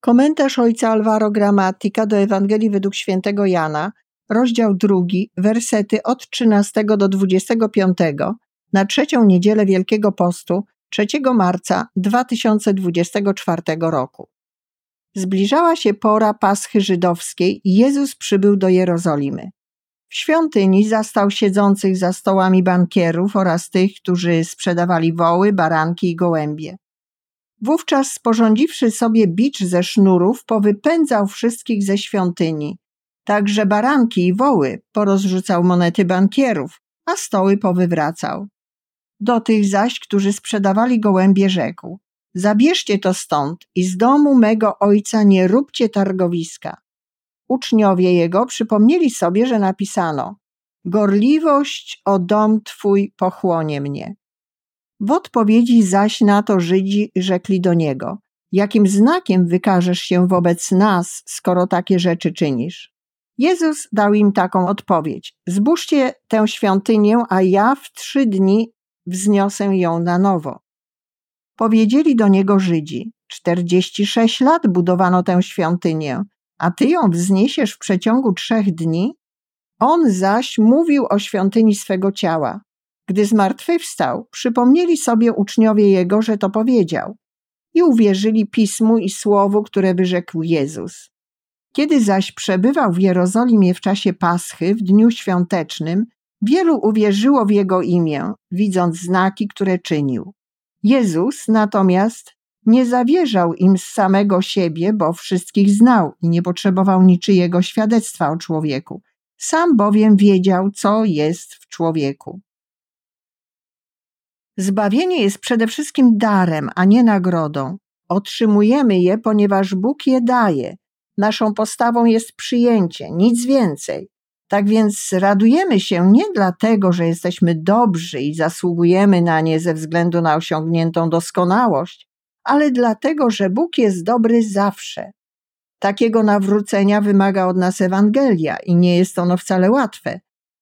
Komentarz ojca Alvaro Gramatika do Ewangelii według świętego Jana, rozdział drugi, wersety od 13 do 25 na trzecią niedzielę Wielkiego Postu 3 marca 2024 roku. Zbliżała się pora Paschy Żydowskiej i Jezus przybył do Jerozolimy. W świątyni zastał siedzących za stołami bankierów oraz tych, którzy sprzedawali woły, baranki i gołębie. Wówczas sporządziwszy sobie bicz ze sznurów, powypędzał wszystkich ze świątyni. Także baranki i woły porozrzucał monety bankierów, a stoły powywracał. Do tych zaś, którzy sprzedawali gołębie, rzekł: Zabierzcie to stąd i z domu mego ojca nie róbcie targowiska. Uczniowie jego przypomnieli sobie, że napisano: Gorliwość o dom twój pochłonie mnie. W odpowiedzi zaś na to Żydzi rzekli do niego: Jakim znakiem wykażesz się wobec nas, skoro takie rzeczy czynisz? Jezus dał im taką odpowiedź: Zbóżcie tę świątynię, a ja w trzy dni wzniosę ją na nowo. Powiedzieli do niego Żydzi: Czterdzieści sześć lat budowano tę świątynię, a ty ją wzniesiesz w przeciągu trzech dni? On zaś mówił o świątyni swego ciała. Gdy zmartwychwstał, przypomnieli sobie uczniowie jego, że to powiedział i uwierzyli pismu i słowu, które wyrzekł Jezus. Kiedy zaś przebywał w Jerozolimie w czasie Paschy, w dniu świątecznym, wielu uwierzyło w jego imię, widząc znaki, które czynił. Jezus natomiast nie zawierzał im z samego siebie, bo wszystkich znał i nie potrzebował niczyjego świadectwa o człowieku. Sam bowiem wiedział, co jest w człowieku. Zbawienie jest przede wszystkim darem, a nie nagrodą. Otrzymujemy je, ponieważ Bóg je daje. Naszą postawą jest przyjęcie, nic więcej. Tak więc radujemy się nie dlatego, że jesteśmy dobrzy i zasługujemy na nie ze względu na osiągniętą doskonałość, ale dlatego, że Bóg jest dobry zawsze. Takiego nawrócenia wymaga od nas Ewangelia i nie jest ono wcale łatwe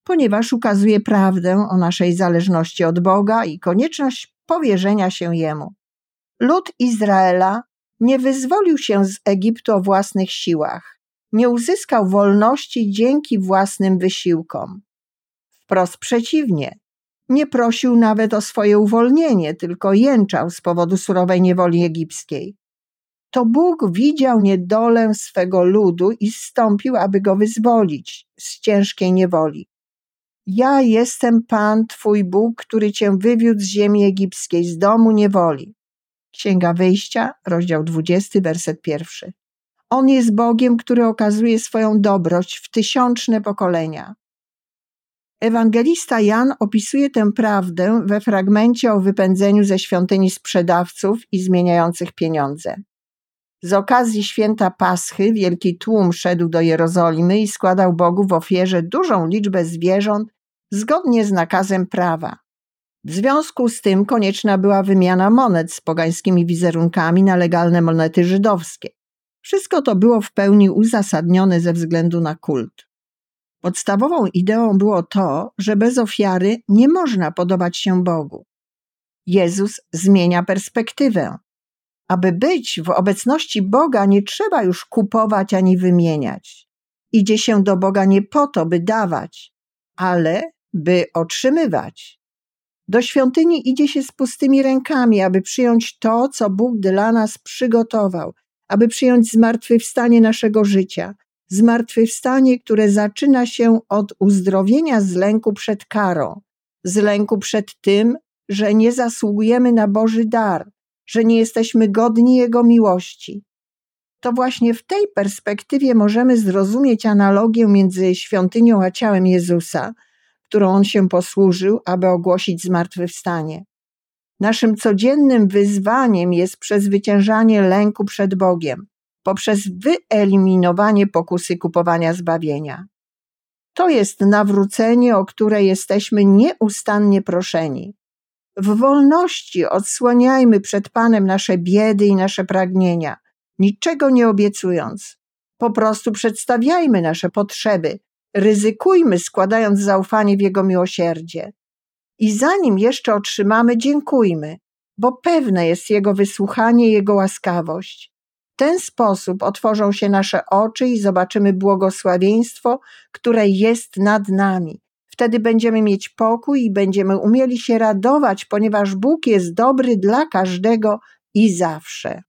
ponieważ ukazuje prawdę o naszej zależności od Boga i konieczność powierzenia się Jemu. Lud Izraela nie wyzwolił się z Egiptu o własnych siłach, nie uzyskał wolności dzięki własnym wysiłkom. Wprost przeciwnie, nie prosił nawet o swoje uwolnienie, tylko jęczał z powodu surowej niewoli egipskiej. To Bóg widział niedolę swego ludu i zstąpił, aby go wyzwolić z ciężkiej niewoli. Ja jestem Pan, Twój Bóg, który Cię wywiódł z ziemi egipskiej, z domu niewoli. Księga Wyjścia, rozdział 20, werset pierwszy. On jest Bogiem, który okazuje swoją dobroć w tysiączne pokolenia. Ewangelista Jan opisuje tę prawdę we fragmencie o wypędzeniu ze świątyni sprzedawców i zmieniających pieniądze. Z okazji święta Paschy wielki tłum szedł do Jerozolimy i składał Bogu w ofierze dużą liczbę zwierząt zgodnie z nakazem prawa. W związku z tym konieczna była wymiana monet z pogańskimi wizerunkami na legalne monety żydowskie. Wszystko to było w pełni uzasadnione ze względu na kult. Podstawową ideą było to, że bez ofiary nie można podobać się Bogu. Jezus zmienia perspektywę. Aby być w obecności Boga, nie trzeba już kupować ani wymieniać. Idzie się do Boga nie po to, by dawać, ale by otrzymywać. Do świątyni idzie się z pustymi rękami, aby przyjąć to, co Bóg dla nas przygotował, aby przyjąć zmartwychwstanie naszego życia. Zmartwychwstanie, które zaczyna się od uzdrowienia z lęku przed karą, z lęku przed tym, że nie zasługujemy na Boży dar, że nie jesteśmy godni Jego miłości. To właśnie w tej perspektywie możemy zrozumieć analogię między świątynią a ciałem Jezusa, którą on się posłużył, aby ogłosić zmartwychwstanie. Naszym codziennym wyzwaniem jest przezwyciężanie lęku przed Bogiem poprzez wyeliminowanie pokusy kupowania zbawienia. To jest nawrócenie, o które jesteśmy nieustannie proszeni. W wolności odsłaniajmy przed Panem nasze biedy i nasze pragnienia, niczego nie obiecując. Po prostu przedstawiajmy nasze potrzeby, Ryzykujmy, składając zaufanie w Jego miłosierdzie. I zanim jeszcze otrzymamy, dziękujmy, bo pewne jest Jego wysłuchanie Jego łaskawość. ten sposób otworzą się nasze oczy i zobaczymy błogosławieństwo, które jest nad nami. Wtedy będziemy mieć pokój i będziemy umieli się radować, ponieważ Bóg jest dobry dla każdego i zawsze.